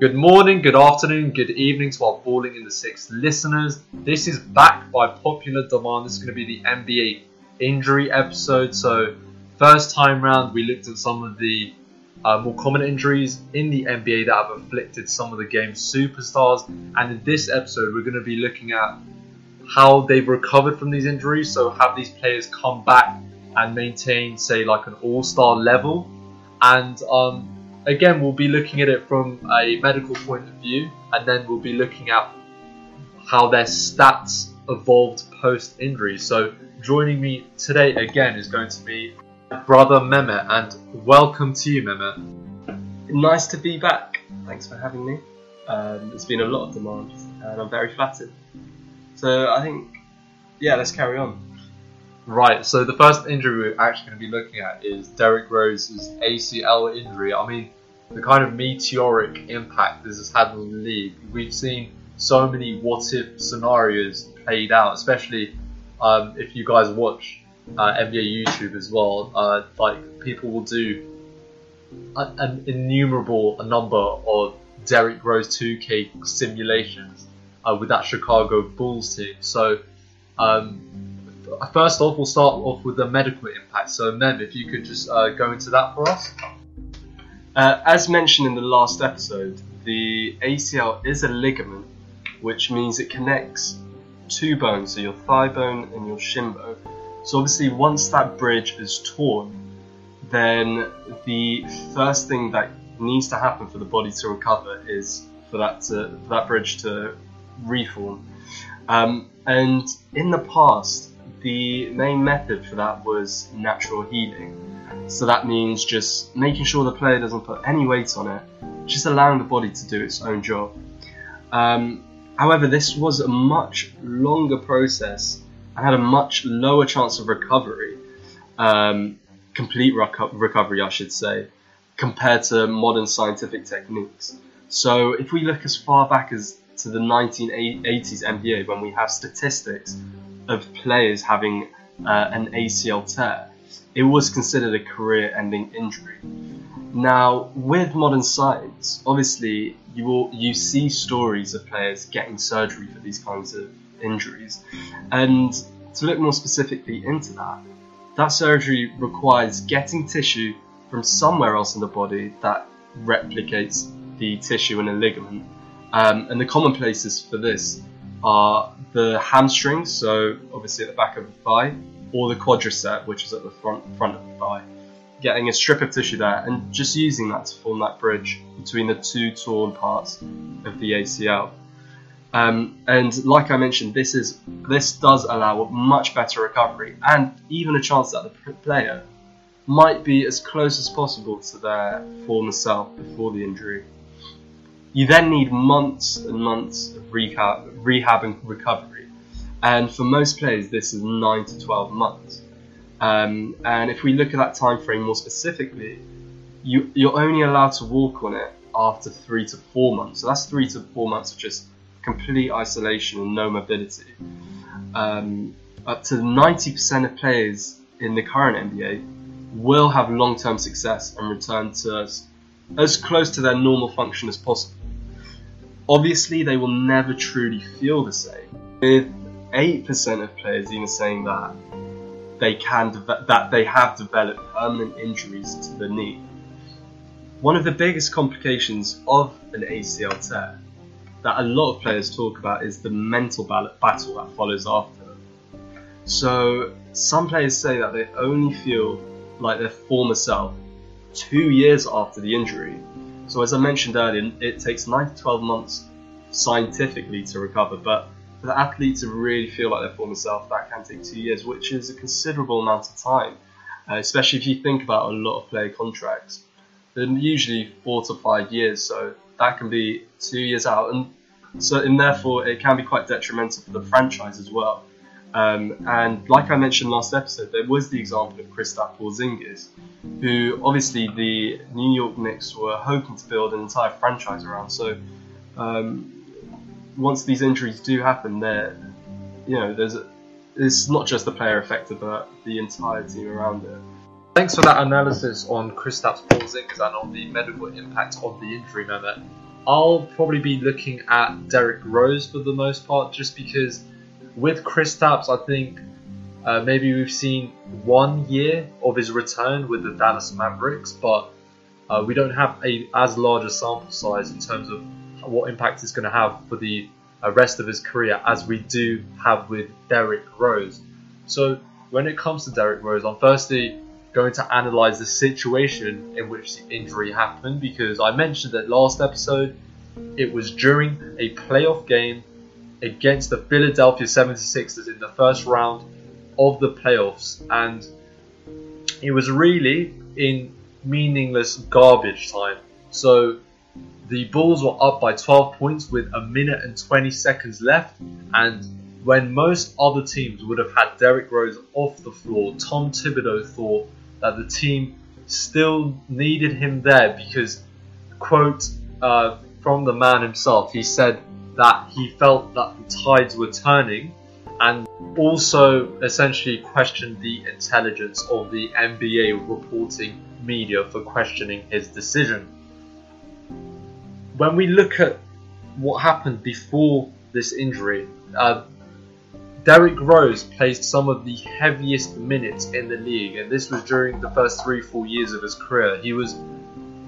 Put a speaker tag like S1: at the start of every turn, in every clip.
S1: Good morning, good afternoon, good evening to our Balling in the Six listeners. This is back by popular demand. This is going to be the NBA injury episode. So, first time round, we looked at some of the uh, more common injuries in the NBA that have afflicted some of the game's superstars. And in this episode, we're going to be looking at how they've recovered from these injuries. So, have these players come back and maintain, say, like an all star level? And um, again, we'll be looking at it from a medical point of view, and then we'll be looking at how their stats evolved post injury. So, joining me today again is going to be brother Mehmet, and welcome to you, Mehmet.
S2: Nice to be back. Thanks for having me. Um, there's been a lot of demand, and I'm very flattered. So, I think, yeah, let's carry on.
S1: Right, so the first injury we're actually going to be looking at is Derrick Rose's ACL injury. I mean, the kind of meteoric impact this has had on the league. We've seen so many what if scenarios played out, especially um, if you guys watch uh, NBA YouTube as well. Uh, like, people will do an, innumerable number of Derrick Rose 2K simulations uh, with that Chicago Bulls team. So, um, first off, we'll start off with the medical impact. So, Mem, if you could just uh, go into that for us.
S2: Uh, as mentioned in the last episode, the ACL is a ligament, which means it connects two bones, so your thigh bone and your shin bone. So, obviously, once that bridge is torn, then the first thing that needs to happen for the body to recover is for that to, for that bridge to reform. Um, and in the past, the main method for that was natural healing. So that means just making sure the player doesn't put any weight on it, just allowing the body to do its own job. Um, however, this was a much longer process and had a much lower chance of recovery, um, complete reco- recovery, I should say, compared to modern scientific techniques. So if we look as far back as to the 1980s NBA, when we have statistics of players having uh, an ACL tear, it was considered a career ending injury. Now, with modern science, obviously you will you see stories of players getting surgery for these kinds of injuries. And to look more specifically into that, that surgery requires getting tissue from somewhere else in the body that replicates the tissue in a ligament. Um, and the common places for this are the hamstrings, so obviously at the back of the thigh, or the quadricep, which is at the front front of the thigh. Getting a strip of tissue there and just using that to form that bridge between the two torn parts of the ACL. Um, and like I mentioned, this is this does allow much better recovery and even a chance that the player might be as close as possible to their former self before the injury. You then need months and months of rehab, rehab and recovery and for most players this is 9 to 12 months. Um, and if we look at that time frame more specifically you, you're only allowed to walk on it after 3 to 4 months. So that's 3 to 4 months of just complete isolation and no mobility. Um, up to 90% of players in the current NBA will have long-term success and return to as, as close to their normal function as possible. Obviously they will never truly feel the same. With 8% of players even saying that they can de- that they have developed permanent injuries to the knee. One of the biggest complications of an ACL tear that a lot of players talk about is the mental battle that follows after. So some players say that they only feel like their former self two years after the injury. So as I mentioned earlier, it takes 9 to 12 months scientifically to recover, but for the athlete to really feel like their former self, that can take two years, which is a considerable amount of time, uh, especially if you think about a lot of player contracts. They're usually four to five years, so that can be two years out, and so and therefore it can be quite detrimental for the franchise as well. Um, and like I mentioned last episode, there was the example of Kristaps Porzingis, who obviously the New York Knicks were hoping to build an entire franchise around. So um, once these injuries do happen, there, you know, there's a, it's not just the player affected, but the entire team around it.
S1: Thanks for that analysis on Kristaps Porzingis and on the medical impact of the injury, Mehmet. I'll probably be looking at Derrick Rose for the most part, just because with Kristaps, I think uh, maybe we've seen one year of his return with the Dallas Mavericks, but uh, we don't have a as large a sample size in terms of what impact it's going to have for the uh, rest of his career as we do have with Derrick Rose. So when it comes to Derrick Rose, I'm firstly going to analyze the situation in which the injury happened because I mentioned that last episode it was during a playoff game against the Philadelphia 76ers in the first round of the playoffs and it was really in meaningless garbage time. So the Bulls were up by 12 points with a minute and 20 seconds left, and when most other teams would have had Derrick Rose off the floor, Tom Thibodeau thought that the team still needed him there because, quote uh, from the man himself, he said that he felt that the tides were turning and also essentially questioned the intelligence of the NBA reporting media for questioning his decision. When we look at what happened before this injury, uh, Derrick Rose played some of the heaviest minutes in the league, and this was during the first three, four years of his career. He was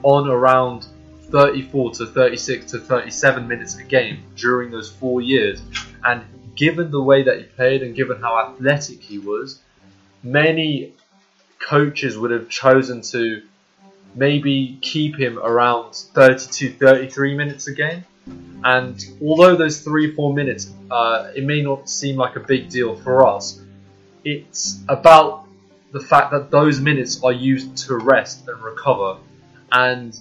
S1: on around 34 to 36 to 37 minutes a game during those four years, and given the way that he played and given how athletic he was, many coaches would have chosen to maybe keep him around 32 33 minutes a game. And although those three, four minutes, uh, it may not seem like a big deal for us, it's about the fact that those minutes are used to rest and recover. And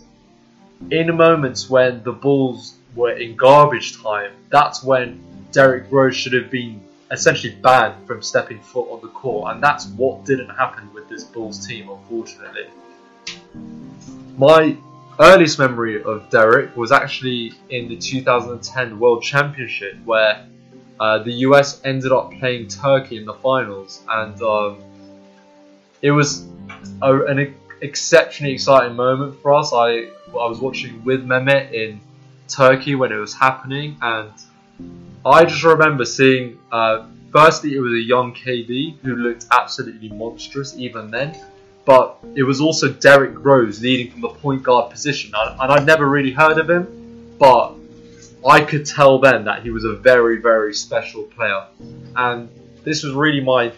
S1: in moments when the Bulls were in garbage time, that's when Derrick Rose should have been essentially banned from stepping foot on the court, and that's what didn't happen with this Bulls team, unfortunately. My earliest memory of Derrick was actually in the 2010 World Championship, where uh, the US ended up playing Turkey in the finals, and um, it was a, an exceptionally exciting moment for us. I I was watching with Mehmet in Turkey when it was happening, and I just remember seeing. Uh, firstly, it was a young KD who looked absolutely monstrous even then, but it was also Derrick Rose leading from the point guard position, and I'd never really heard of him, but I could tell then that he was a very, very special player, and this was really my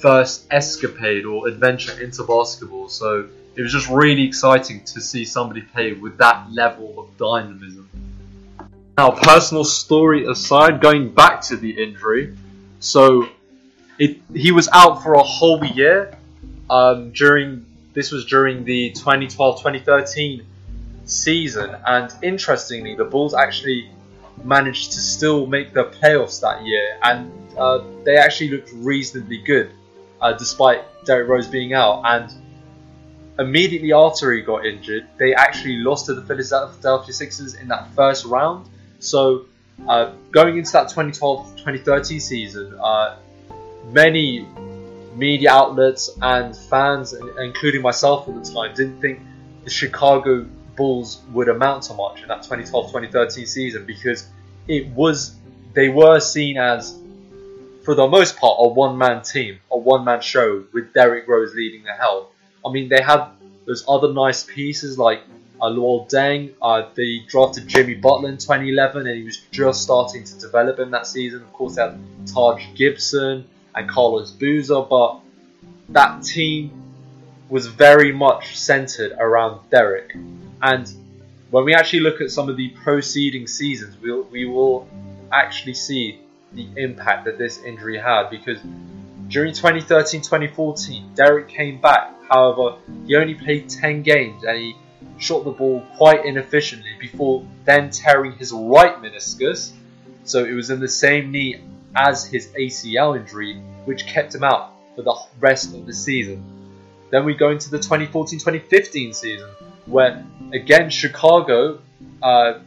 S1: first escapade or adventure into basketball. So it was just really exciting to see somebody play with that level of dynamism. Now, personal story aside, going back to the injury, so it he was out for a whole year. Um, during this was during the 2012-2013 season, and interestingly, the Bulls actually managed to still make the playoffs that year, and uh, they actually looked reasonably good uh, despite Derrick Rose being out. And immediately after he got injured, they actually lost to the Philadelphia Sixers in that first round. So uh, going into that 2012-2013 season, uh, many media outlets and fans, including myself at the time, didn't think the Chicago Bulls would amount to much in that 2012-2013 season because it was they were seen as, for the most part, a one-man team, a one-man show with Derrick Rose leading the helm. I mean, they had those other nice pieces like uh, Luol Deng. Uh, they drafted Jimmy Butler in 2011, and he was just starting to develop in that season. Of course, they had Taj Gibson and Carlos Boozer, but that team was very much centered around Derrick. And when we actually look at some of the preceding seasons, we'll, we will actually see the impact that this injury had because during 2013-2014, Derrick came back. However, he only played 10 games and he shot the ball quite inefficiently before then tearing his right meniscus. So it was in the same knee as his ACL injury, which kept him out for the rest of the season. Then we go into the 2014-2015 season, where again Chicago uh,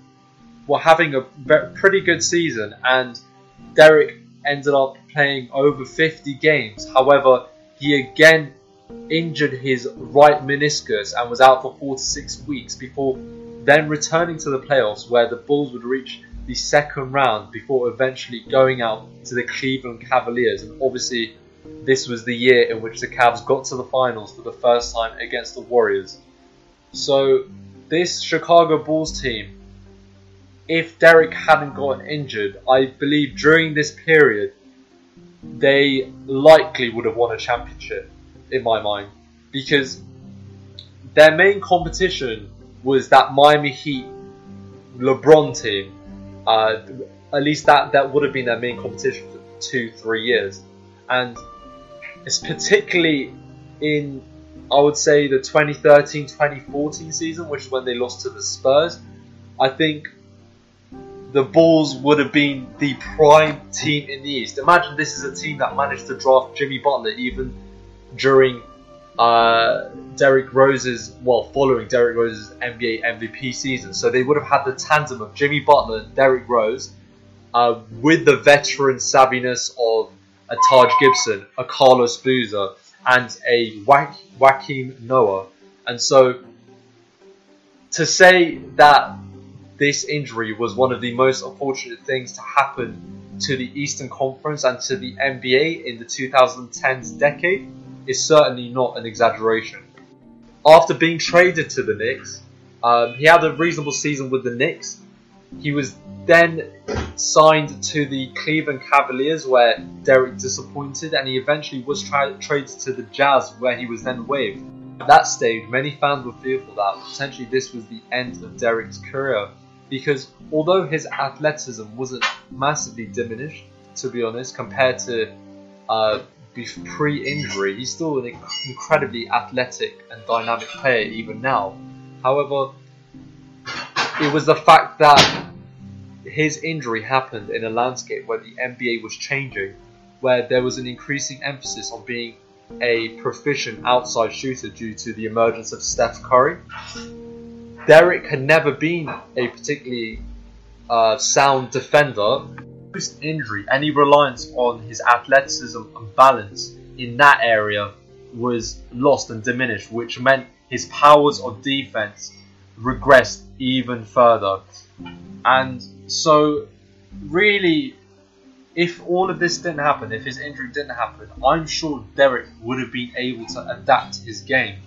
S1: were having a pretty good season, and Derrick ended up playing over 50 games. However, he again injured his right meniscus and was out for four to six weeks before then returning to the playoffs where the Bulls would reach the second round before eventually going out to the Cleveland Cavaliers. And obviously, this was the year in which the Cavs got to the finals for the first time against the Warriors. So, this Chicago Bulls team, if Derrick hadn't gotten injured, I believe during this period, they likely would have won a championship, in my mind. Because their main competition was that Miami Heat LeBron team. Uh, at least that, that would have been their main competition for two, three years. And it's particularly in, I would say, the 2013 2014 season, which is when they lost to the Spurs. I think the Bulls would have been the prime team in the East. Imagine this is a team that managed to draft Jimmy Butler even during uh, Derrick Rose's, well, following Derrick Rose's NBA MVP season. So they would have had the tandem of Jimmy Butler and Derrick Rose uh, with the veteran savviness of a Taj Gibson, a Carlos Boozer, and a Joakim Noah. And so to say that this injury was one of the most unfortunate things to happen to the Eastern Conference and to the NBA in the 2010s decade is certainly not an exaggeration. After being traded to the Knicks, um, he had a reasonable season with the Knicks. He was then signed to the Cleveland Cavaliers, where Derrick disappointed, and he eventually was tra- traded to the Jazz, where he was then waived. At that stage, many fans were fearful that potentially this was the end of Derrick's career, because although his athleticism wasn't massively diminished, to be honest, compared to uh, pre-injury, he's still an incredibly athletic and dynamic player even now. However, it was the fact that his injury happened in a landscape where the NBA was changing, where there was an increasing emphasis on being a proficient outside shooter due to the emergence of Steph Curry. Derrick had never been a particularly uh, sound defender post injury, any reliance on his athleticism and balance in that area was lost and diminished, which meant his powers of defense regressed even further. And so, really, if all of this didn't happen, if his injury didn't happen, I'm sure Derrick would have been able to adapt his game.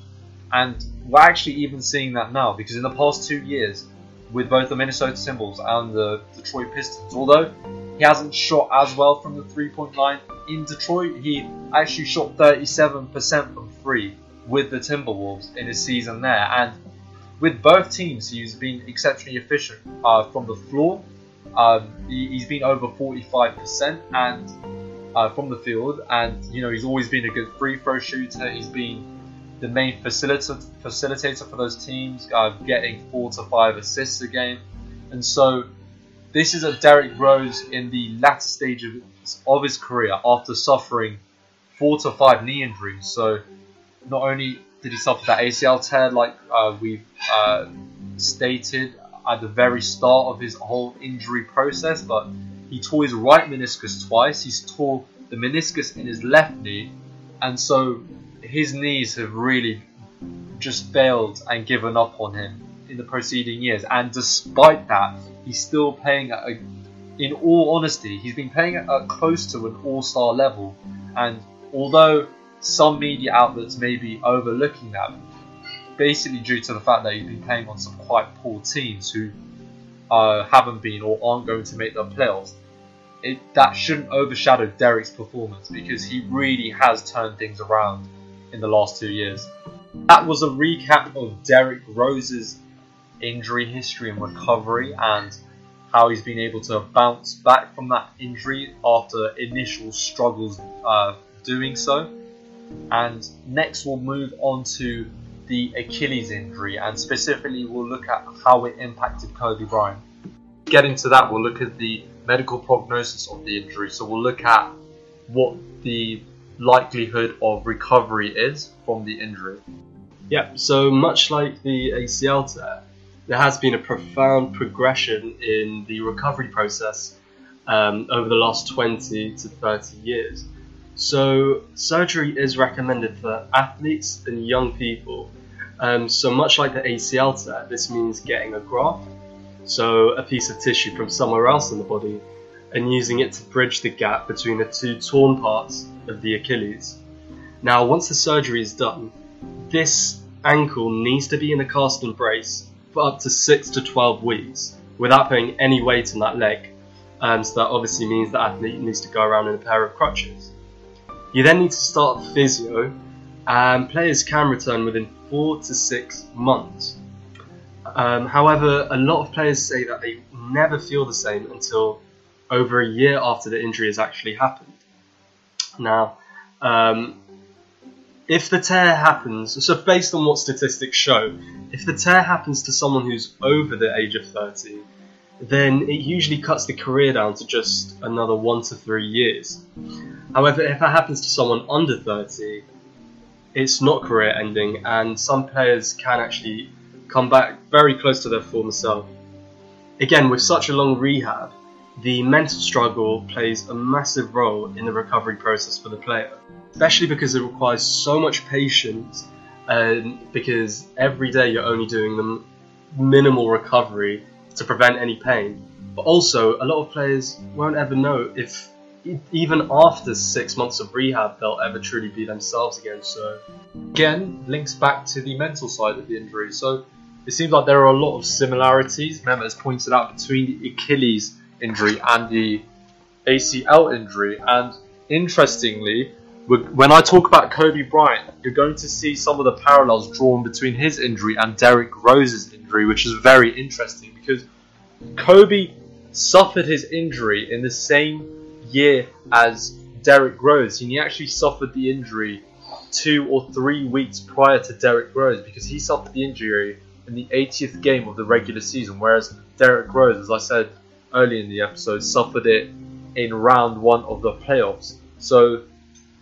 S1: And we're actually even seeing that now because in the past two years, with both the Minnesota Timberwolves and the Detroit Pistons, although he hasn't shot as well from the three point line in Detroit. He actually shot 37% from three with the Timberwolves in his season there. And with both teams, he's been exceptionally efficient uh, from the floor. Um, he, has been over 45% and uh, from the field, and you know he's always been a good free throw shooter. He's been the main facilitator facilitator for those teams, uh, getting four to five assists a game, and so this is a Derrick Rose in the latter stages of his career after suffering four to five knee injuries. So not only did he suffer that ACL tear, like uh, we've uh, stated at the very start of his whole injury process, but he tore his right meniscus twice. He's tore the meniscus in his left knee, and so his knees have really just failed and given up on him in the preceding years. And despite that, he's still playing at a, in all honesty, he's been playing at a close to an all-star level. And although some media outlets may be overlooking that, basically due to the fact that he's been playing on some quite poor teams who uh, haven't been or aren't going to make the playoffs, it, that shouldn't overshadow Derrick's performance because he really has turned things around in the last two years. That was a recap of Derrick Rose's injury history and recovery and how he's been able to bounce back from that injury after initial struggles uh, doing so. And next, we'll move on to the Achilles injury, and specifically, we'll look at how it impacted Kobe Bryant. Getting to that, we'll look at the medical prognosis of the injury. So, we'll look at what the likelihood of recovery is from the injury.
S2: Yeah, so much like the ACL tear, there has been a profound progression in the recovery process um, over the last 20 to 30 years. So, surgery is recommended for athletes and young people Um, so much like the ACL tear, this means getting a graft, so a piece of tissue from somewhere else in the body, and using it to bridge the gap between the two torn parts of the Achilles. Now, once the surgery is done, this ankle needs to be in a cast and brace for up to 6 to 12 weeks without putting any weight on that leg. Um, so that obviously means the athlete needs to go around in a pair of crutches. You then need to start physio, and players can return within 4 to 6 months. Um, however, a lot of players say that they never feel the same until over a year after the injury has actually happened. Now, um, if the tear happens, so based on what statistics show, if the tear happens to someone who's over the age of 30, then it usually cuts the career down to just another one to three years. However, if it happens to someone under 30, it's not career ending, and some players can actually come back very close to their former self. Again, with such a long rehab, the mental struggle plays a massive role in the recovery process for the player, especially because it requires so much patience and because every day you're only doing the minimal recovery to prevent any pain. But also, a lot of players won't ever know if even after six months of rehab they'll ever truly be themselves again. So,
S1: again, links back to the mental side of the injury. So, it seems like there are a lot of similarities. Mehmet has pointed out between the Achilles injury and the ACL injury. And interestingly, when I talk about Kobe Bryant, you're going to see some of the parallels drawn between his injury and Derrick Rose's injury, which is very interesting because Kobe suffered his injury in the same year as Derrick Rose. And he actually suffered the injury two or three weeks prior to Derrick Rose because he suffered the injury in the 80th game of the regular season, whereas Derrick Rose, as I said earlier in the episode, suffered it in round one of the playoffs. So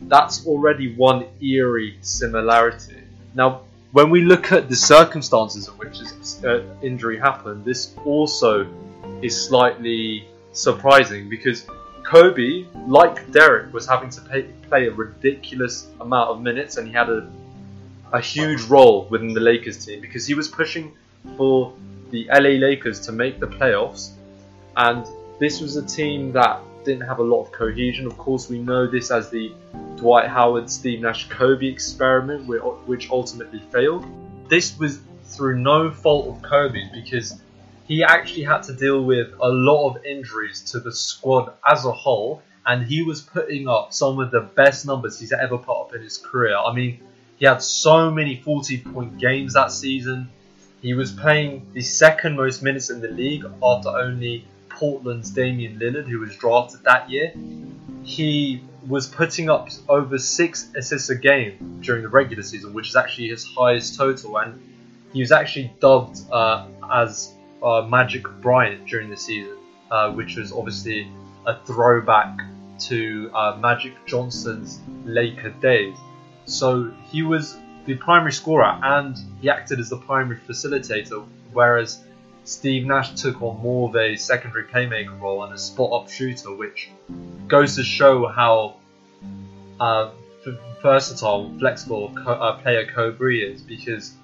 S1: that's already one eerie similarity. Now, when we look at the circumstances in which this uh, injury happened, this also is slightly surprising because Kobe, like Derrick, was having to pay, play a ridiculous amount of minutes and he had a, a huge role within the Lakers team because he was pushing for the LA Lakers to make the playoffs and this was a team that didn't have a lot of cohesion. Of course, we know this as the Dwight Howard, Steve Nash, Kobe experiment, which ultimately failed. This was through no fault of Kobe because he actually had to deal with a lot of injuries to the squad as a whole, and he was putting up some of the best numbers he's ever put up in his career. I mean, he had so many 40 point games that season. He was playing the second most minutes in the league after only Portland's Damian Lillard, who was drafted that year. He was putting up over six assists a game during the regular season, which is actually his highest total, and he was actually dubbed uh, as uh, Magic Bryant during the season, uh, which was obviously a throwback to uh, Magic Johnson's Laker days. So he was the primary scorer and he acted as the primary facilitator, whereas Steve Nash took on more of a secondary playmaker role and a spot up shooter, which goes to show how uh, versatile, flexible uh, player Kobe is. Because,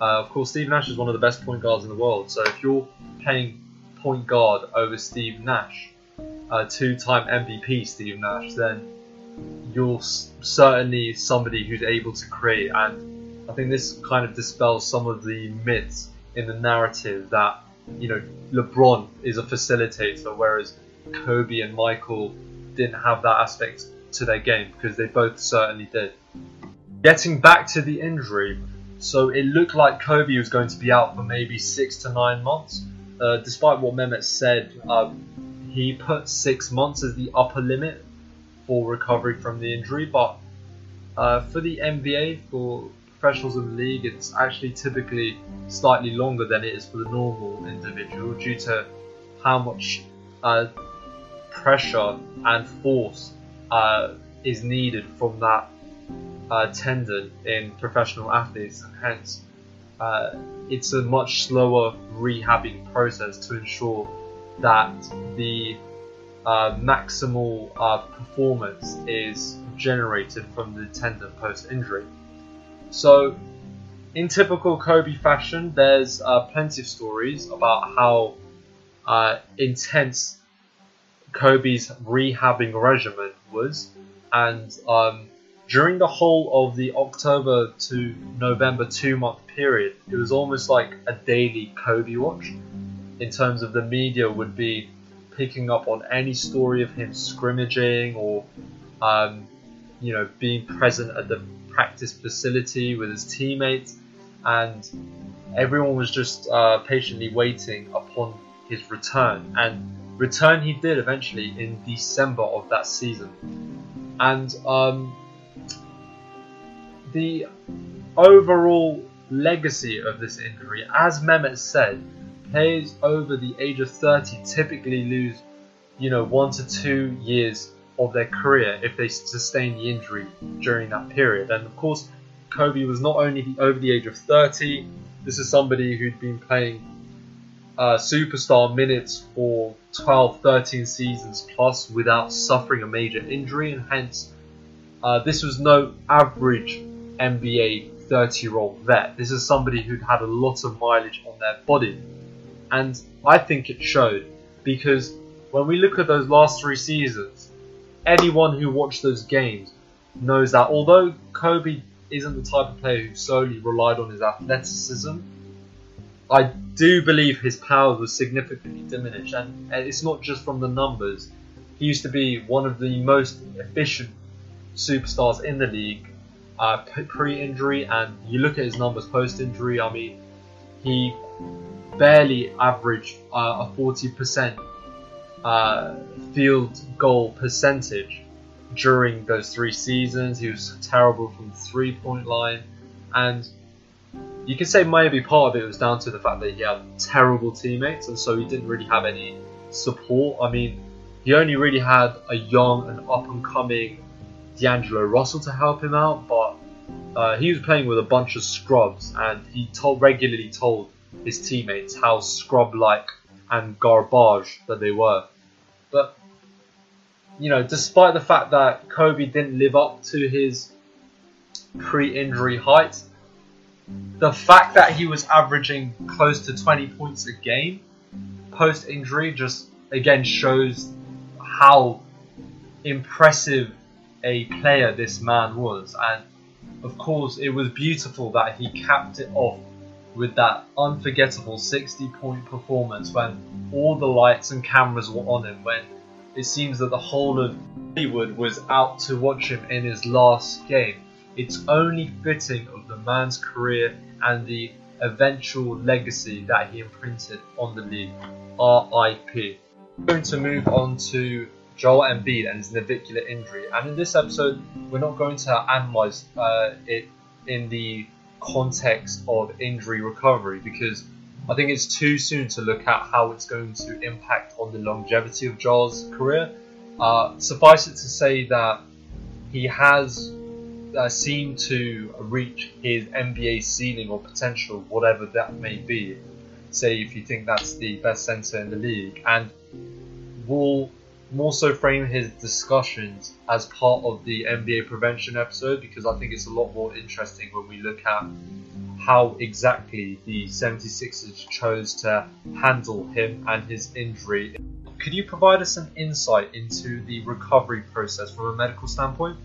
S1: uh, of course, Steve Nash is one of the best point guards in the world. So if you're playing point guard over Steve Nash, uh, two-time MVP Steve Nash, then you're certainly somebody who's able to create. And I think this kind of dispels some of the myths in the narrative that you know, LeBron is a facilitator, whereas Kobe and Michael didn't have that aspect to their game because they both certainly did. Getting back to the injury, so it looked like Kobe was going to be out for maybe six to nine months. Uh, despite what Mehmet said, um, he put six months as the upper limit for recovery from the injury, but uh, for the NBA, for the league, it's actually typically slightly longer than it is for the normal individual due to how much uh, pressure and force uh, is needed from that uh, tendon in professional athletes, and hence uh, it's a much slower rehabbing process to ensure that the uh, maximal uh, performance is generated from the tendon post injury. So in typical Kobe fashion, there's uh, plenty of stories about how uh, intense Kobe's rehabbing regimen was, and um, during the whole of the October to November two month period, it was almost like a daily Kobe watch. In terms of the media, would be picking up on any story of him scrimmaging or, um, you know, being present at the practice facility with his teammates, and everyone was just uh, patiently waiting upon his return. And return he did eventually in December of that season, and um, the overall legacy of this injury, as Mehmet said, players over the age of 30 typically lose, you know, one to two years of their career if they sustain the injury during that period. And of course, Kobe was not only over the age of 30, this is somebody who'd been playing uh, superstar minutes for 12, 13 seasons plus without suffering a major injury, and hence uh, this was no average NBA 30 year old vet. This is somebody who'd had a lot of mileage on their body. And I think it showed because when we look at those last three seasons, anyone who watched those games knows that although Kobe isn't the type of player who solely relied on his athleticism, I do believe his power was significantly diminished. And it's not just from the numbers. He used to be one of the most efficient superstars in the league uh, pre-injury, and you look at his numbers post-injury. I mean, he barely averaged uh, a 40% uh, field goal percentage during those three seasons. He was terrible from the three-point line, and you can say maybe part of it was down to the fact that he had terrible teammates, and so he didn't really have any support. I mean, he only really had a young and up-and-coming D'Angelo Russell to help him out, but uh, he was playing with a bunch of scrubs, and he told regularly told his teammates how scrub-like and garbage that they were. But you know, despite the fact that Kobe didn't live up to his pre-injury height, the fact that he was averaging close to 20 points a game post-injury just again shows how impressive a player this man was. And of course, it was beautiful that he capped it off with that unforgettable 60 point performance when all the lights and cameras were on him, when it seems that the whole of Hollywood was out to watch him in his last game. It's only fitting of the man's career and the eventual legacy that he imprinted on the league. RIP. We're going to move on to Joel Embiid and his navicular injury. And in this episode, we're not going to analyze uh, it in the context of injury recovery because I think it's too soon to look at how it's going to impact on the longevity of Joel's career. Uh, suffice it to say that he has uh, seemed to reach his NBA ceiling or potential, whatever that may be. Say if you think that's the best center in the league, and will more so frame his discussions as part of the NBA prevention episode because I think it's a lot more interesting when we look at how exactly the 76ers chose to handle him and his injury. Could you provide us an insight into the recovery process from a medical standpoint?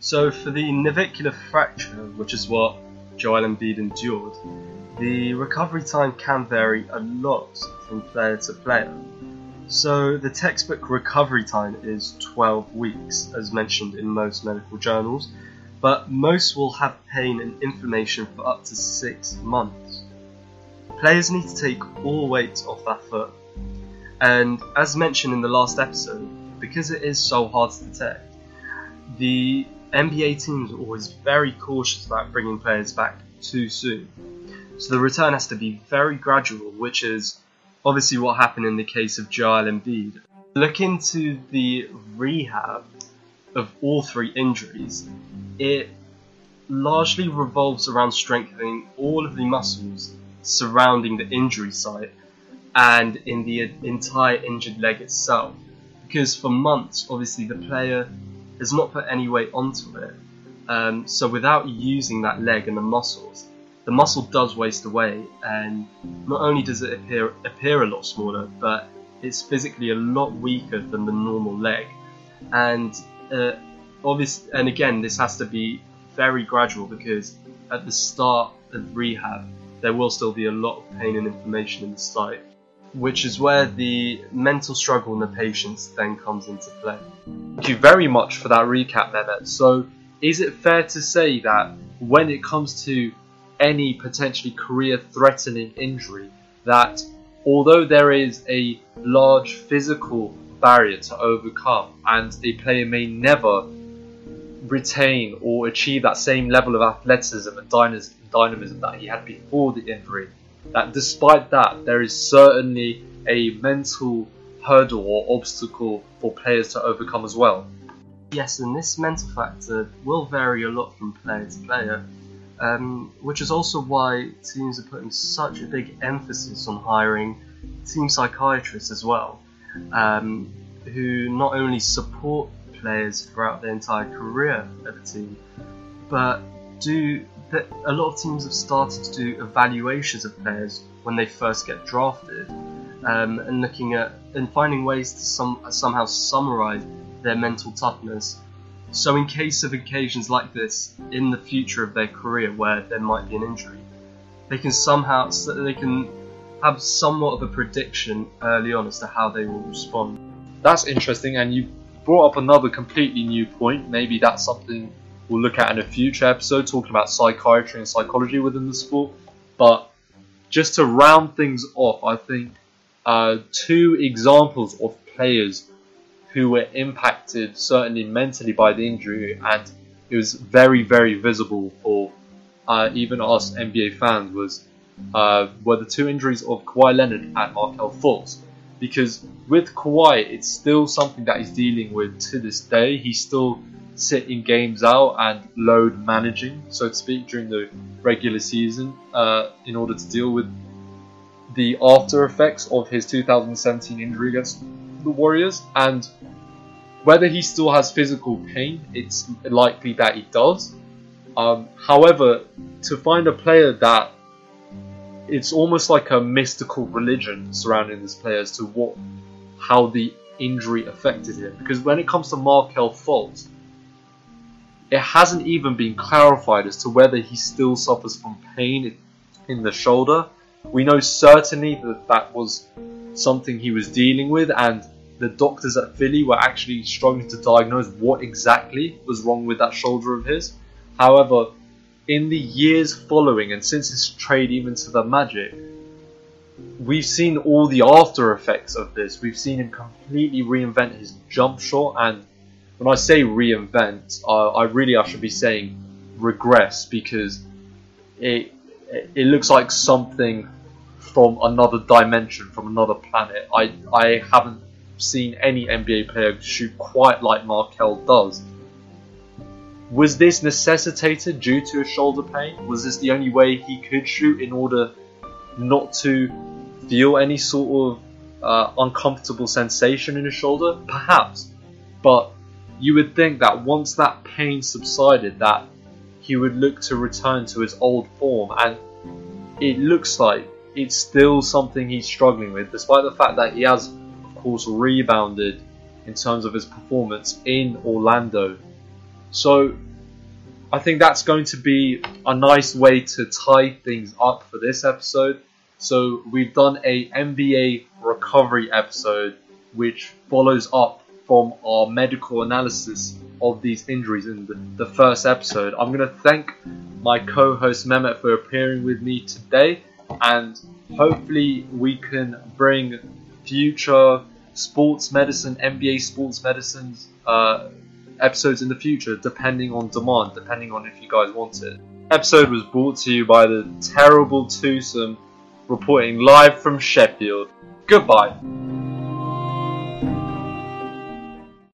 S2: So, for the navicular fracture, which is what Joel Embiid endured, the recovery time can vary a lot from player to player. So the textbook recovery time is 12 weeks, as mentioned in most medical journals, but most will have pain and inflammation for up to 6 months. Players need to take all weight off that foot, and as mentioned in the last episode, because it is so hard to detect, the NBA teams are always very cautious about bringing players back too soon. So the return has to be very gradual, which is obviously what happened in the case of Joel Embiid. Look into the rehab of all three injuries. It largely revolves around strengthening all of the muscles surrounding the injury site and in the entire injured leg itself. Because for months, obviously, the player has not put any weight onto it. Um, so without using that leg and the muscles, the muscle does waste away, and not only does it appear appear a lot smaller, but it's physically a lot weaker than the normal leg. And uh, and again, this has to be very gradual because at the start of rehab, there will still be a lot of pain and inflammation in the site, which is where the mental struggle in the patients then comes into play.
S1: Thank you very much for that recap, Mehmet. So, is it fair to say that when it comes to any potentially career threatening injury, that although there is a large physical barrier to overcome and a player may never retain or achieve that same level of athleticism and dynamism that he had before the injury, that despite that, there is certainly a mental hurdle or obstacle for players to overcome as well.
S2: Yes, and this mental factor will vary a lot from player to player, um, which is also why teams are putting such a big emphasis on hiring team psychiatrists as well, um, who not only support players throughout their entire career of a team, but do that a lot of teams have started to do evaluations of players when they first get drafted, um, and looking at and finding ways to some somehow summarize their mental toughness. So, in case of occasions like this in the future of their career where there might be an injury, they can somehow they can have somewhat of a prediction early on as to how they will respond.
S1: That's interesting, and you brought up another completely new point. Maybe that's something we'll look at in a future episode, talking about psychiatry and psychology within the sport. But just to round things off, I think uh, two examples of players who were impacted certainly mentally by the injury, and it was very, very visible for uh, even us NBA fans was uh, were the two injuries of Kawhi Leonard and Markelle Fultz. Because with Kawhi, it's still something that he's dealing with to this day. He's still sitting games out and load managing, so to speak, during the regular season uh, in order to deal with the after effects of his 2017 injury against the Warriors. And whether he still has physical pain, it's likely that he does. Um, however, to find a player that it's almost like a mystical religion surrounding this player as to what how the injury affected him. Because when it comes to Markelle Fultz, it hasn't even been clarified as to whether he still suffers from pain in the shoulder. We know certainly that that was something he was dealing with, and the doctors at Philly were actually struggling to diagnose what exactly was wrong with that shoulder of his. However, in the years following and since his trade even to the Magic, we've seen all the after effects of this. We've seen him completely reinvent his jump shot, and when I say reinvent, uh, I really I should be saying regress because it it looks like something from another dimension, from another planet. I I haven't seen any NBA player shoot quite like Markelle does. Was this necessitated due to a shoulder pain? Was this the only way he could shoot in order not to feel any sort of uh, uncomfortable sensation in his shoulder? Perhaps. But you would think that once that pain subsided, that he would look to return to his old form, and it looks like it's still something he's struggling with, despite the fact that he has, of course, rebounded in terms of his performance in Orlando so I think that's going to be a nice way to tie things up for this episode. So we've done a NBA recovery episode which follows up from our medical analysis of these injuries in the, the first episode. I'm going to thank my co-host Mehmet for appearing with me today and hopefully we can bring future sports medicine, NBA sports medicine uh, episodes in the future, depending on demand, depending on if you guys want it. Episode was brought to you by the terrible twosome reporting live from Sheffield. Goodbye.